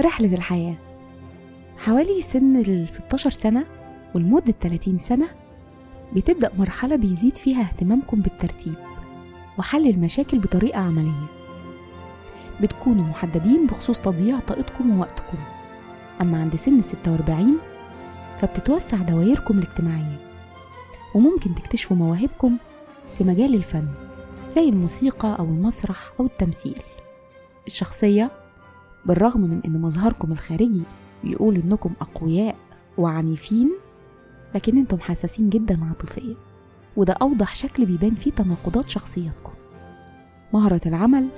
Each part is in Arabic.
رحلة الحياة. حوالي سن ال 16 سنة ولمدة 30 سنة بتبدأ مرحلة بيزيد فيها اهتمامكم بالترتيب وحل المشاكل بطريقة عملية. بتكونوا محددين بخصوص تضييع طاقتكم ووقتكم. أما عند سن 46 فبتتوسع دوائركم الاجتماعية وممكن تكتشفوا مواهبكم في مجال الفن زي الموسيقى أو المسرح أو التمثيل. الشخصية بالرغم من إن مظهركم الخارجي بيقول إنكم أقوياء وعنيفين لكن أنتم حساسين جدا عاطفيا وده أوضح شكل بيبان فيه تناقضات شخصيتكم مهرة العمل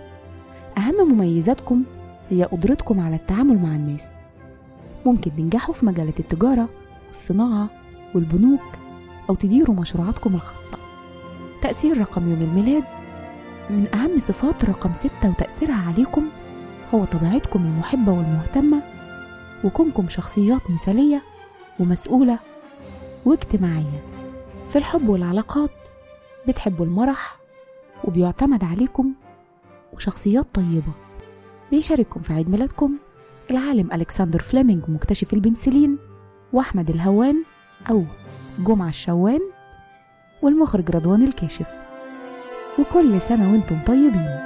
أهم مميزاتكم هي قدرتكم على التعامل مع الناس. ممكن تنجحوا في مجالات التجارة والصناعة والبنوك أو تديروا مشروعاتكم الخاصة. تأثير رقم يوم الميلاد من أهم صفات رقم ستة وتأثيرها عليكم هو طبيعتكم المحبة والمهتمة وكونكم شخصيات مثالية ومسؤولة واجتماعية. في الحب والعلاقات بتحبوا المرح وبيعتمد عليكم وشخصيات طيبة. بيشارككم في عيد ميلادكم العالم ألكسندر فليمنج مكتشف البنسلين وأحمد الهوان أو جمعة الشوان والمخرج رضوان الكاشف. وكل سنة وأنتم طيبين.